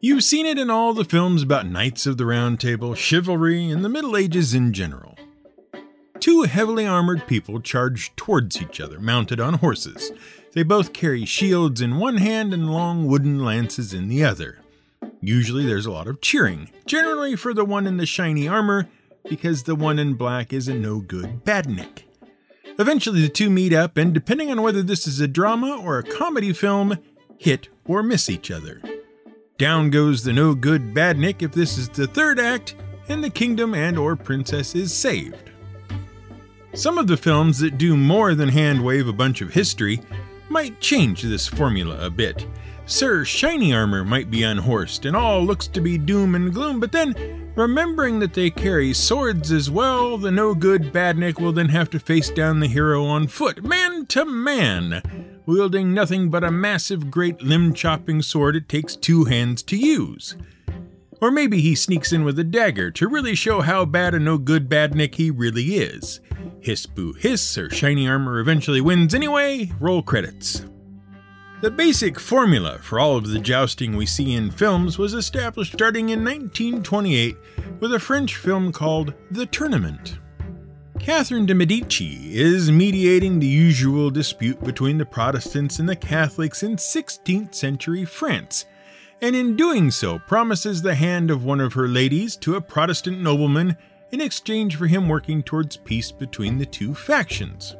You've seen it in all the films about Knights of the Round Table, chivalry, and the Middle Ages in general. Two heavily armored people charge towards each other, mounted on horses. They both carry shields in one hand and long wooden lances in the other. Usually there's a lot of cheering, generally for the one in the shiny armor, because the one in black is a no good badnik. Eventually the two meet up, and depending on whether this is a drama or a comedy film, hit or miss each other. Down goes the no good badnik if this is the third act, and the kingdom and or princess is saved. Some of the films that do more than hand wave a bunch of history might change this formula a bit. Sir Shiny Armor might be unhorsed and all looks to be doom and gloom, but then, remembering that they carry swords as well, the no good badnik will then have to face down the hero on foot, man to man, wielding nothing but a massive, great limb chopping sword it takes two hands to use. Or maybe he sneaks in with a dagger to really show how bad a no good badnik he really is. Hiss boo hiss, or Shiny Armor eventually wins anyway, roll credits. The basic formula for all of the jousting we see in films was established starting in 1928 with a French film called The Tournament. Catherine de' Medici is mediating the usual dispute between the Protestants and the Catholics in 16th century France, and in doing so promises the hand of one of her ladies to a Protestant nobleman in exchange for him working towards peace between the two factions.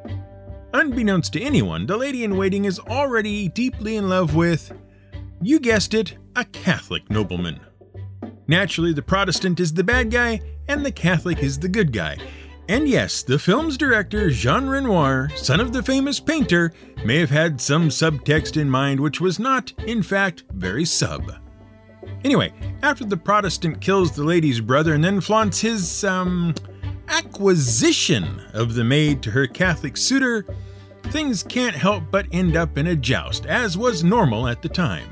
Unbeknownst to anyone, the lady in waiting is already deeply in love with, you guessed it, a Catholic nobleman. Naturally, the Protestant is the bad guy, and the Catholic is the good guy. And yes, the film's director, Jean Renoir, son of the famous painter, may have had some subtext in mind which was not, in fact, very sub. Anyway, after the Protestant kills the lady's brother and then flaunts his, um, acquisition of the maid to her Catholic suitor, things can't help but end up in a joust, as was normal at the time.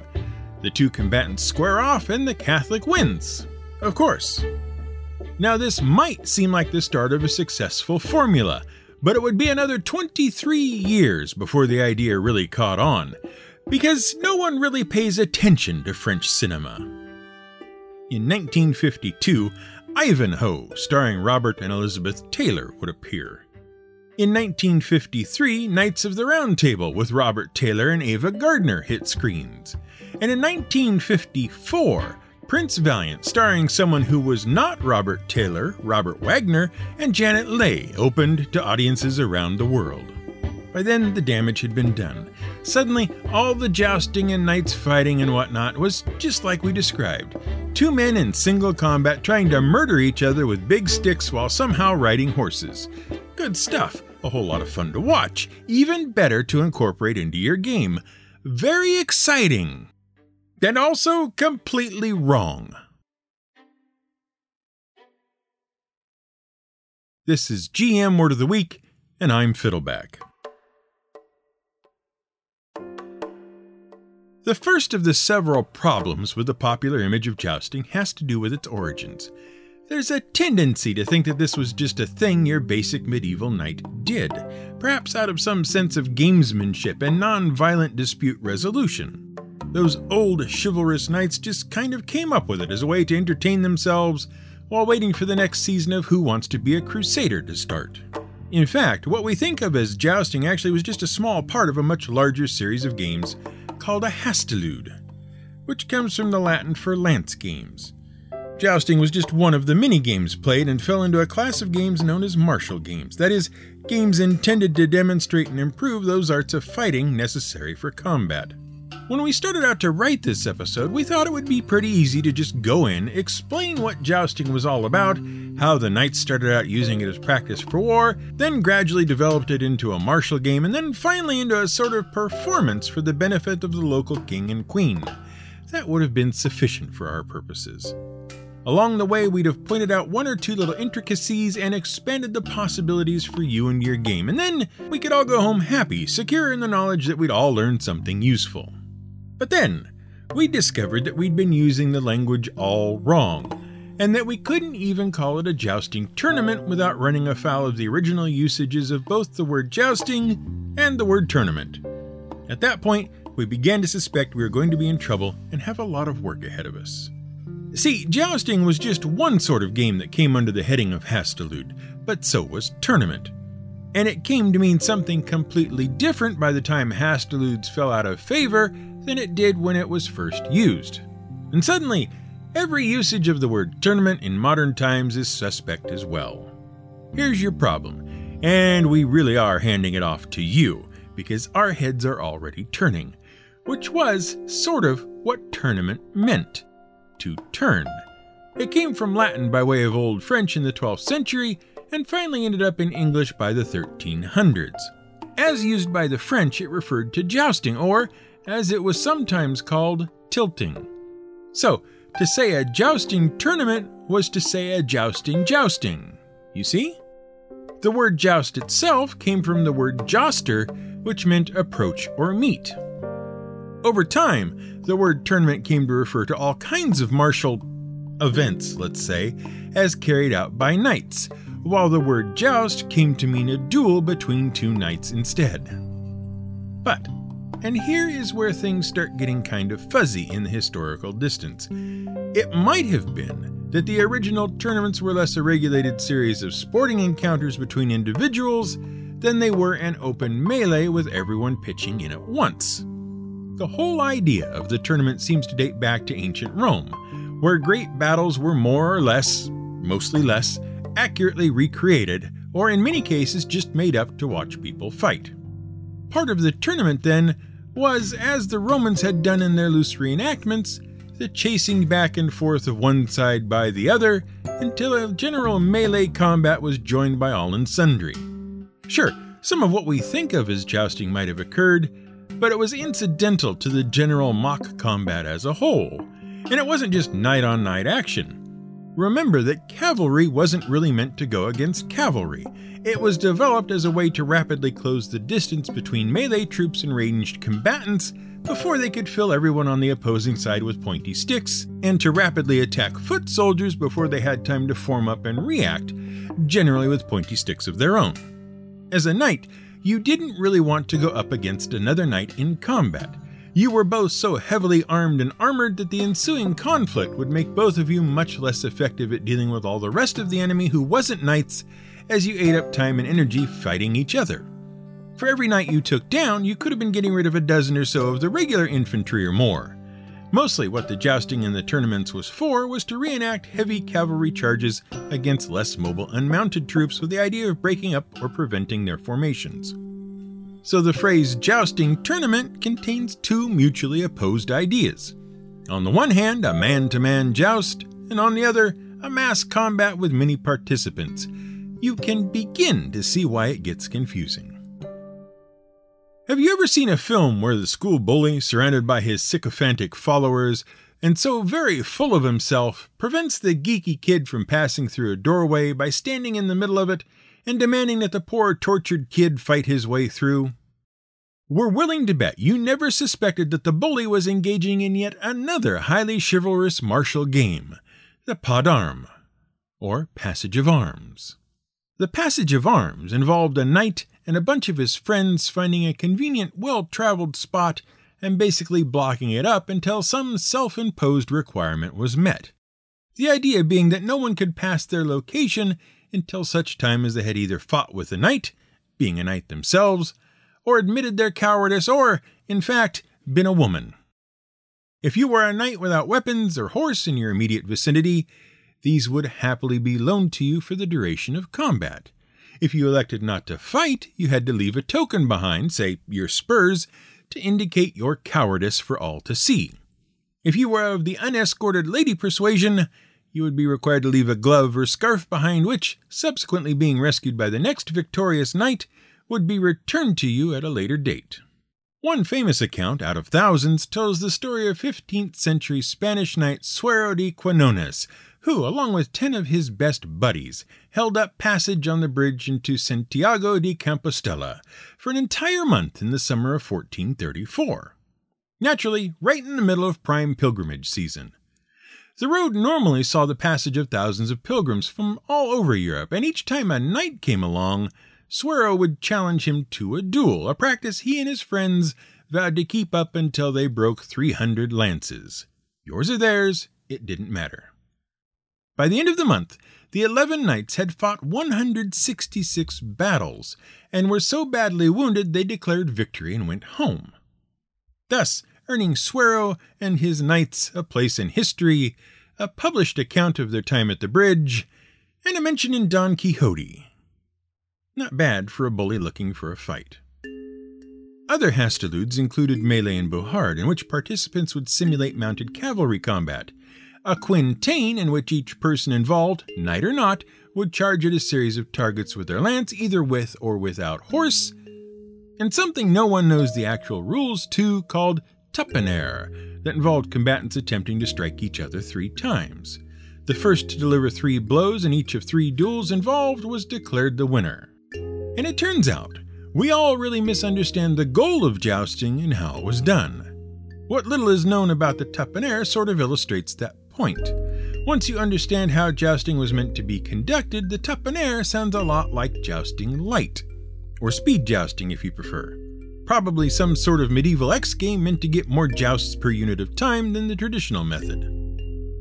The two combatants square off and the Catholic wins. Of course. Now, this might seem like the start of a successful formula, but it would be another 23 years before the idea really caught on, because no one really pays attention to French cinema. In 1952, Ivanhoe, starring Robert and Elizabeth Taylor, would appear. In 1953, Knights of the Round Table with Robert Taylor and Ava Gardner hit screens. And in 1954, Prince Valiant, starring someone who was not Robert Taylor, Robert Wagner, and Janet Leigh, opened to audiences around the world. By then, the damage had been done. Suddenly, all the jousting and knights fighting and whatnot was just like we described two men in single combat trying to murder each other with big sticks while somehow riding horses. Good stuff, a whole lot of fun to watch, even better to incorporate into your game. Very exciting! And also completely wrong. This is GM Word of the Week, and I'm Fiddleback. The first of the several problems with the popular image of jousting has to do with its origins. There's a tendency to think that this was just a thing your basic medieval knight did, perhaps out of some sense of gamesmanship and non violent dispute resolution. Those old chivalrous knights just kind of came up with it as a way to entertain themselves while waiting for the next season of Who Wants to Be a Crusader to start. In fact, what we think of as jousting actually was just a small part of a much larger series of games called a hastilude, which comes from the Latin for lance games. Jousting was just one of the many games played and fell into a class of games known as martial games, that is, games intended to demonstrate and improve those arts of fighting necessary for combat. When we started out to write this episode, we thought it would be pretty easy to just go in, explain what jousting was all about, how the knights started out using it as practice for war, then gradually developed it into a martial game, and then finally into a sort of performance for the benefit of the local king and queen. That would have been sufficient for our purposes. Along the way, we'd have pointed out one or two little intricacies and expanded the possibilities for you and your game, and then we could all go home happy, secure in the knowledge that we'd all learned something useful. But then, we discovered that we'd been using the language all wrong, and that we couldn't even call it a jousting tournament without running afoul of the original usages of both the word jousting and the word tournament. At that point, we began to suspect we were going to be in trouble and have a lot of work ahead of us. See, jousting was just one sort of game that came under the heading of Hastilude, but so was tournament. And it came to mean something completely different by the time Hastiludes fell out of favor than it did when it was first used. And suddenly, every usage of the word tournament in modern times is suspect as well. Here's your problem, and we really are handing it off to you, because our heads are already turning, which was sort of what tournament meant to turn. It came from Latin by way of Old French in the 12th century and finally ended up in English by the 1300s. As used by the French, it referred to jousting, or, as it was sometimes called, tilting. So, to say a jousting tournament was to say a jousting jousting. You see? The word joust itself came from the word joster, which meant approach or meet. Over time, the word tournament came to refer to all kinds of martial events, let's say, as carried out by knights, while the word joust came to mean a duel between two knights instead. But, and here is where things start getting kind of fuzzy in the historical distance. It might have been that the original tournaments were less a regulated series of sporting encounters between individuals than they were an open melee with everyone pitching in at once. The whole idea of the tournament seems to date back to ancient Rome, where great battles were more or less, mostly less, accurately recreated, or in many cases just made up to watch people fight. Part of the tournament, then, was, as the Romans had done in their loose reenactments, the chasing back and forth of one side by the other until a general melee combat was joined by all and sundry. Sure, some of what we think of as jousting might have occurred, but it was incidental to the general mock combat as a whole, and it wasn't just knight on knight action. Remember that cavalry wasn't really meant to go against cavalry. It was developed as a way to rapidly close the distance between melee troops and ranged combatants before they could fill everyone on the opposing side with pointy sticks, and to rapidly attack foot soldiers before they had time to form up and react, generally with pointy sticks of their own. As a knight, you didn't really want to go up against another knight in combat. You were both so heavily armed and armored that the ensuing conflict would make both of you much less effective at dealing with all the rest of the enemy who wasn't knights, as you ate up time and energy fighting each other. For every knight you took down, you could have been getting rid of a dozen or so of the regular infantry or more. Mostly what the jousting in the tournaments was for was to reenact heavy cavalry charges against less mobile unmounted troops with the idea of breaking up or preventing their formations. So the phrase jousting tournament contains two mutually opposed ideas. On the one hand, a man to man joust, and on the other, a mass combat with many participants. You can begin to see why it gets confusing. Have you ever seen a film where the school bully, surrounded by his sycophantic followers, and so very full of himself, prevents the geeky kid from passing through a doorway by standing in the middle of it and demanding that the poor tortured kid fight his way through? We're willing to bet you never suspected that the bully was engaging in yet another highly chivalrous martial game, the pas d'armes, or passage of arms. The passage of arms involved a knight and a bunch of his friends finding a convenient, well traveled spot and basically blocking it up until some self imposed requirement was met. The idea being that no one could pass their location until such time as they had either fought with the knight, being a knight themselves, or admitted their cowardice, or, in fact, been a woman. If you were a knight without weapons or horse in your immediate vicinity, these would happily be loaned to you for the duration of combat. If you elected not to fight, you had to leave a token behind, say your spurs, to indicate your cowardice for all to see. If you were of the unescorted lady persuasion, you would be required to leave a glove or scarf behind which, subsequently being rescued by the next victorious knight, would be returned to you at a later date. One famous account out of thousands tells the story of 15th century Spanish knight Suero de Quinones, who, along with ten of his best buddies, held up passage on the bridge into Santiago de Compostela for an entire month in the summer of 1434. Naturally, right in the middle of prime pilgrimage season. The road normally saw the passage of thousands of pilgrims from all over Europe, and each time a knight came along, Suero would challenge him to a duel, a practice he and his friends vowed to keep up until they broke 300 lances. Yours or theirs, it didn't matter. By the end of the month, the eleven knights had fought 166 battles, and were so badly wounded they declared victory and went home. Thus, earning Suero and his knights a place in history, a published account of their time at the bridge, and a mention in Don Quixote. Not bad for a bully looking for a fight. Other Hastiludes included melee and bohard, in which participants would simulate mounted cavalry combat, a quintain in which each person involved, knight or not, would charge at a series of targets with their lance, either with or without horse, and something no one knows the actual rules to called tuppenaire, that involved combatants attempting to strike each other three times. The first to deliver three blows in each of three duels involved was declared the winner. And it turns out, we all really misunderstand the goal of jousting and how it was done. What little is known about the tuppenaire sort of illustrates that point. Once you understand how jousting was meant to be conducted, the tuppenaire sounds a lot like jousting light, or speed jousting if you prefer. Probably some sort of medieval X game meant to get more jousts per unit of time than the traditional method.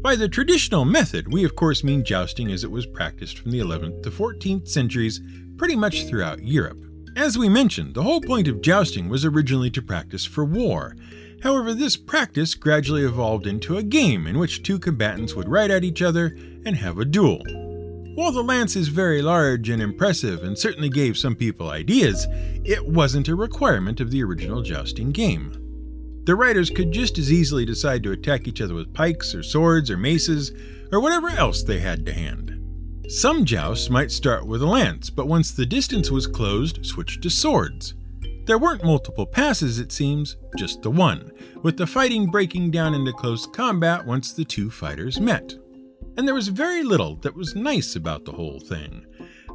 By the traditional method, we of course mean jousting as it was practiced from the 11th to 14th centuries pretty much throughout Europe. As we mentioned, the whole point of jousting was originally to practice for war. However, this practice gradually evolved into a game in which two combatants would ride at each other and have a duel. While the lance is very large and impressive and certainly gave some people ideas, it wasn't a requirement of the original jousting game. The riders could just as easily decide to attack each other with pikes or swords or maces or whatever else they had to hand. Some jousts might start with a lance, but once the distance was closed, switch to swords. There weren't multiple passes, it seems, just the one, with the fighting breaking down into close combat once the two fighters met. And there was very little that was nice about the whole thing.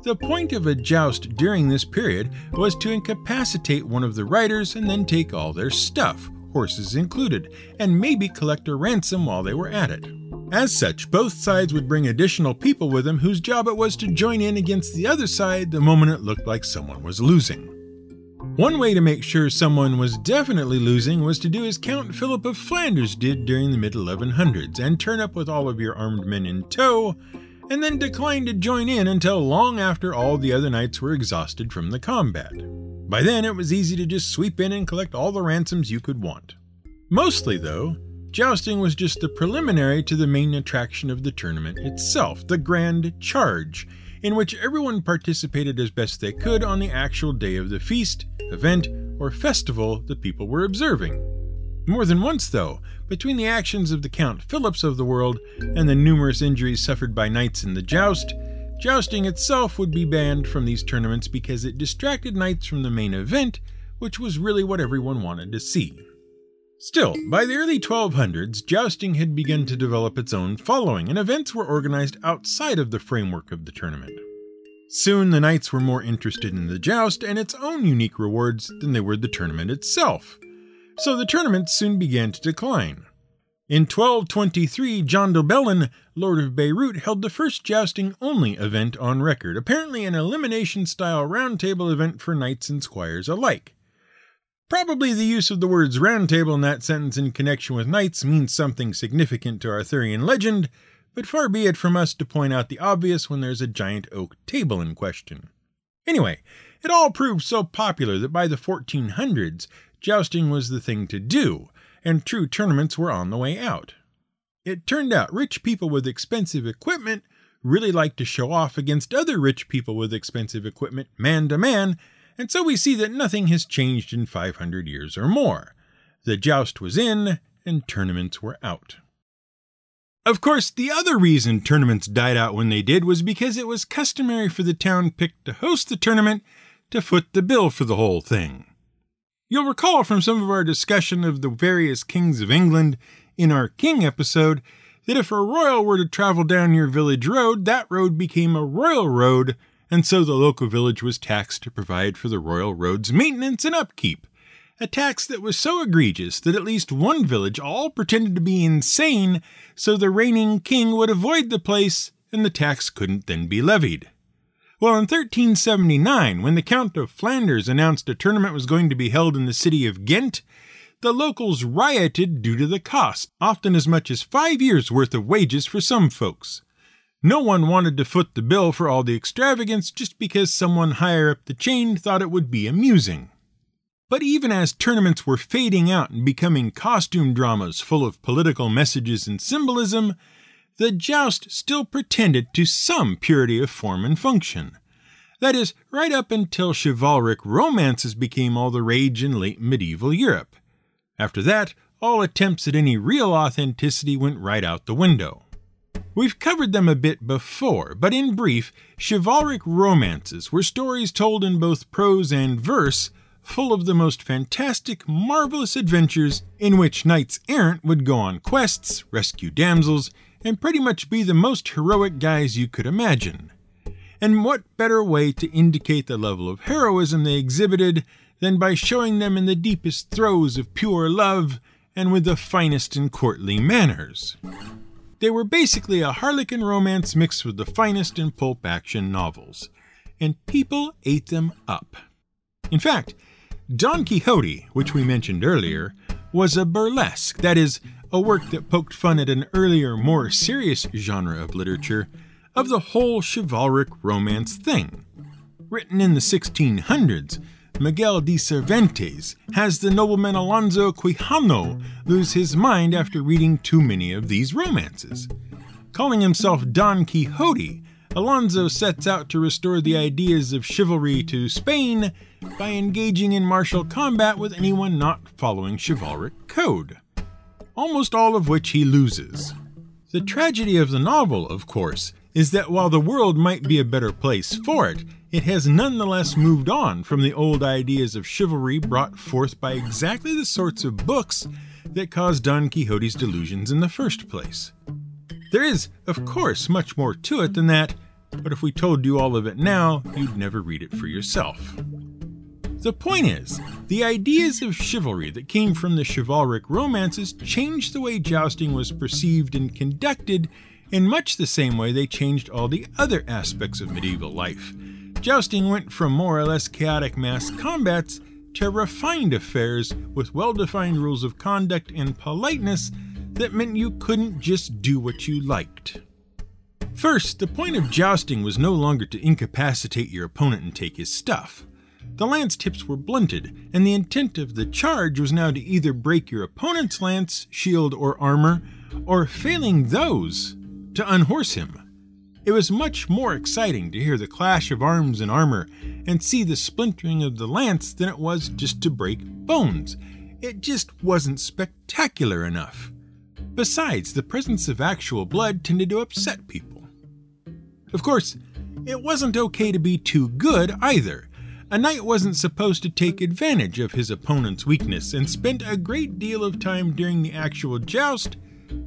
The point of a joust during this period was to incapacitate one of the riders and then take all their stuff, horses included, and maybe collect a ransom while they were at it. As such, both sides would bring additional people with them whose job it was to join in against the other side the moment it looked like someone was losing. One way to make sure someone was definitely losing was to do as Count Philip of Flanders did during the mid 1100s and turn up with all of your armed men in tow, and then decline to join in until long after all the other knights were exhausted from the combat. By then, it was easy to just sweep in and collect all the ransoms you could want. Mostly, though, jousting was just the preliminary to the main attraction of the tournament itself, the Grand Charge, in which everyone participated as best they could on the actual day of the feast, event, or festival the people were observing. More than once, though, between the actions of the Count Philips of the world and the numerous injuries suffered by knights in the joust, Jousting itself would be banned from these tournaments because it distracted knights from the main event, which was really what everyone wanted to see. Still, by the early 1200s, jousting had begun to develop its own following, and events were organized outside of the framework of the tournament. Soon, the knights were more interested in the joust and its own unique rewards than they were the tournament itself. So the tournament soon began to decline. In 1223, John d'Ibelin, Lord of Beirut, held the first jousting only event on record, apparently an elimination style roundtable event for knights and squires alike. Probably the use of the words roundtable in that sentence in connection with knights means something significant to Arthurian legend, but far be it from us to point out the obvious when there's a giant oak table in question. Anyway, it all proved so popular that by the 1400s, jousting was the thing to do and true tournaments were on the way out. It turned out rich people with expensive equipment really liked to show off against other rich people with expensive equipment man to man, and so we see that nothing has changed in 500 years or more. The joust was in, and tournaments were out. Of course, the other reason tournaments died out when they did was because it was customary for the town picked to host the tournament to foot the bill for the whole thing. You'll recall from some of our discussion of the various kings of England in our King episode that if a royal were to travel down your village road, that road became a royal road, and so the local village was taxed to provide for the royal road's maintenance and upkeep. A tax that was so egregious that at least one village all pretended to be insane so the reigning king would avoid the place and the tax couldn't then be levied. Well, in 1379, when the Count of Flanders announced a tournament was going to be held in the city of Ghent, the locals rioted due to the cost, often as much as five years' worth of wages for some folks. No one wanted to foot the bill for all the extravagance just because someone higher up the chain thought it would be amusing. But even as tournaments were fading out and becoming costume dramas full of political messages and symbolism, the joust still pretended to some purity of form and function. That is, right up until chivalric romances became all the rage in late medieval Europe. After that, all attempts at any real authenticity went right out the window. We've covered them a bit before, but in brief, chivalric romances were stories told in both prose and verse, full of the most fantastic, marvelous adventures in which knights errant would go on quests, rescue damsels, and pretty much be the most heroic guys you could imagine. And what better way to indicate the level of heroism they exhibited than by showing them in the deepest throes of pure love and with the finest in courtly manners? They were basically a harlequin romance mixed with the finest in pulp action novels, and people ate them up. In fact, Don Quixote, which we mentioned earlier, was a burlesque, that is, a work that poked fun at an earlier, more serious genre of literature of the whole chivalric romance thing. Written in the 1600s, Miguel de Cervantes has the nobleman Alonso Quijano lose his mind after reading too many of these romances. Calling himself Don Quixote, Alonso sets out to restore the ideas of chivalry to Spain by engaging in martial combat with anyone not following chivalric code almost all of which he loses. The tragedy of the novel, of course, is that while the world might be a better place for it, it has nonetheless moved on from the old ideas of chivalry brought forth by exactly the sorts of books that caused Don Quixote's delusions in the first place. There is, of course, much more to it than that, but if we told you all of it now, you'd never read it for yourself. The point is, the ideas of chivalry that came from the chivalric romances changed the way jousting was perceived and conducted in much the same way they changed all the other aspects of medieval life. Jousting went from more or less chaotic mass combats to refined affairs with well defined rules of conduct and politeness that meant you couldn't just do what you liked. First, the point of jousting was no longer to incapacitate your opponent and take his stuff. The lance tips were blunted, and the intent of the charge was now to either break your opponent's lance, shield, or armor, or failing those, to unhorse him. It was much more exciting to hear the clash of arms and armor and see the splintering of the lance than it was just to break bones. It just wasn't spectacular enough. Besides, the presence of actual blood tended to upset people. Of course, it wasn't okay to be too good either. A knight wasn't supposed to take advantage of his opponent's weakness and spent a great deal of time during the actual joust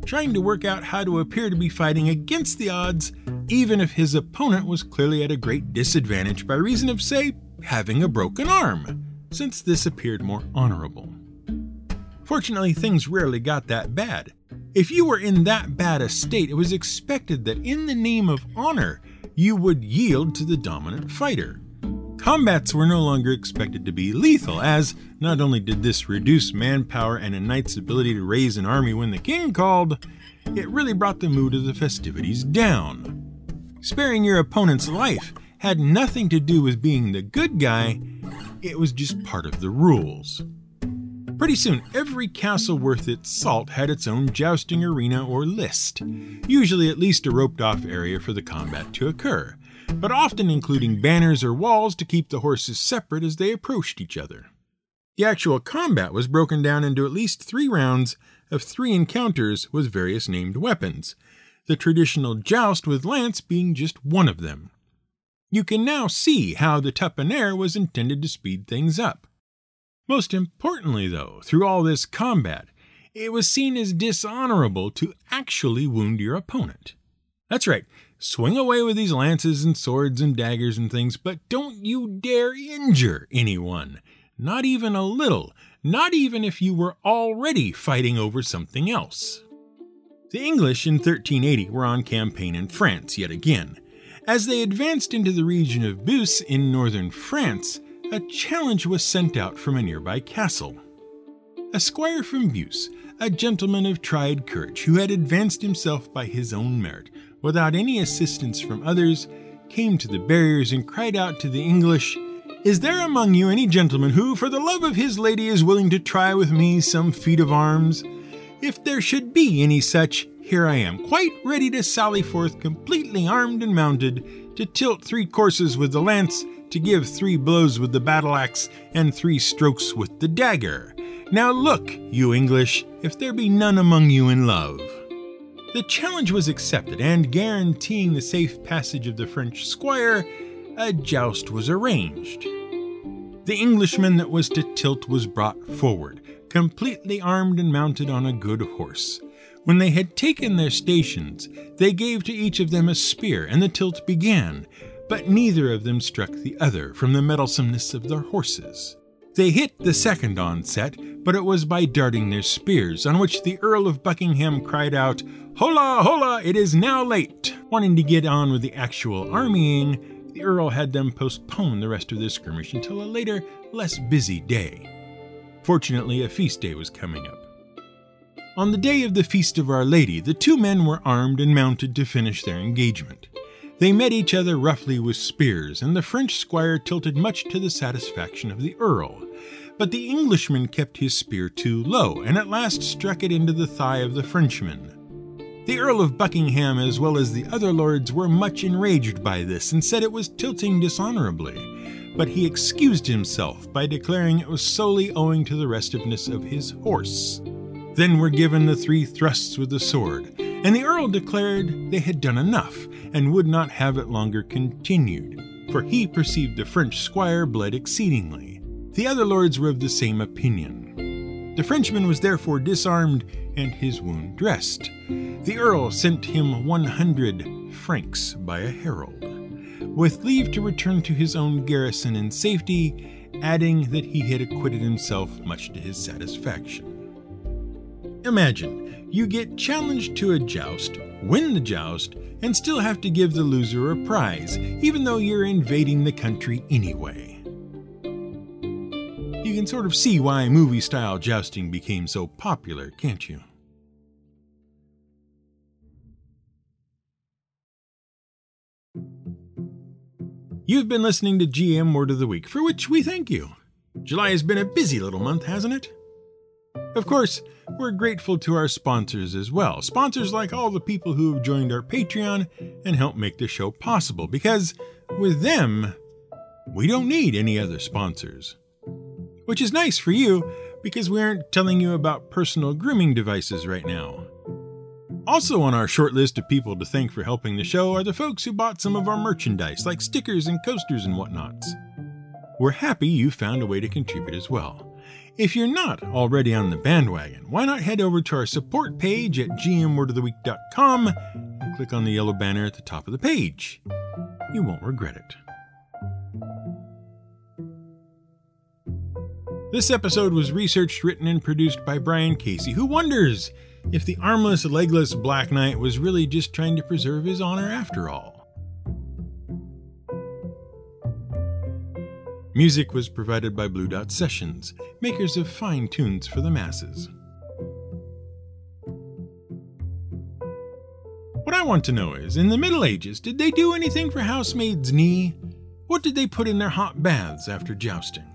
trying to work out how to appear to be fighting against the odds, even if his opponent was clearly at a great disadvantage by reason of, say, having a broken arm, since this appeared more honorable. Fortunately, things rarely got that bad. If you were in that bad a state, it was expected that in the name of honor, you would yield to the dominant fighter. Combats were no longer expected to be lethal, as not only did this reduce manpower and a knight's ability to raise an army when the king called, it really brought the mood of the festivities down. Sparing your opponent's life had nothing to do with being the good guy, it was just part of the rules. Pretty soon, every castle worth its salt had its own jousting arena or list, usually at least a roped off area for the combat to occur but often including banners or walls to keep the horses separate as they approached each other. The actual combat was broken down into at least three rounds of three encounters with various named weapons, the traditional joust with lance being just one of them. You can now see how the taponnaire was intended to speed things up. Most importantly, though, through all this combat, it was seen as dishonorable to actually wound your opponent. That's right, Swing away with these lances and swords and daggers and things, but don't you dare injure anyone. Not even a little, not even if you were already fighting over something else. The English in 1380 were on campaign in France yet again, As they advanced into the region of Beauce in northern France, a challenge was sent out from a nearby castle. A squire from Beauce, a gentleman of tried courage who had advanced himself by his own merit, without any assistance from others, came to the barriers and cried out to the English, Is there among you any gentleman who, for the love of his lady, is willing to try with me some feat of arms? If there should be any such, here I am, quite ready to sally forth, completely armed and mounted, to tilt three courses with the lance, to give three blows with the battle axe, and three strokes with the dagger. Now look, you English, if there be none among you in love. The challenge was accepted, and guaranteeing the safe passage of the French squire, a joust was arranged. The Englishman that was to tilt was brought forward, completely armed and mounted on a good horse. When they had taken their stations, they gave to each of them a spear, and the tilt began, but neither of them struck the other from the meddlesomeness of their horses. They hit the second onset, but it was by darting their spears, on which the Earl of Buckingham cried out, Hola, hola, it is now late! Wanting to get on with the actual armying, the Earl had them postpone the rest of their skirmish until a later, less busy day. Fortunately, a feast day was coming up. On the day of the Feast of Our Lady, the two men were armed and mounted to finish their engagement. They met each other roughly with spears, and the French squire tilted much to the satisfaction of the Earl. But the Englishman kept his spear too low, and at last struck it into the thigh of the Frenchman. The Earl of Buckingham, as well as the other lords, were much enraged by this, and said it was tilting dishonorably. But he excused himself by declaring it was solely owing to the restiveness of his horse. Then were given the three thrusts with the sword, and the earl declared they had done enough, and would not have it longer continued, for he perceived the French squire bled exceedingly. The other lords were of the same opinion. The Frenchman was therefore disarmed and his wound dressed. The earl sent him one hundred francs by a herald, with leave to return to his own garrison in safety, adding that he had acquitted himself much to his satisfaction. Imagine you get challenged to a joust, win the joust, and still have to give the loser a prize, even though you're invading the country anyway. You can sort of see why movie style jousting became so popular, can't you? You've been listening to GM Word of the Week, for which we thank you. July has been a busy little month, hasn't it? Of course, we're grateful to our sponsors as well. Sponsors like all the people who have joined our Patreon and help make the show possible, because with them, we don't need any other sponsors. Which is nice for you, because we aren't telling you about personal grooming devices right now. Also, on our short list of people to thank for helping the show are the folks who bought some of our merchandise, like stickers and coasters and whatnots. We're happy you found a way to contribute as well. If you're not already on the bandwagon, why not head over to our support page at gmwordoftheweek.com and click on the yellow banner at the top of the page. You won't regret it. This episode was researched, written, and produced by Brian Casey, who wonders if the armless, legless Black Knight was really just trying to preserve his honor after all. Music was provided by Blue Dot Sessions, makers of fine tunes for the masses. What I want to know is in the Middle Ages, did they do anything for housemaids' knee? What did they put in their hot baths after jousting?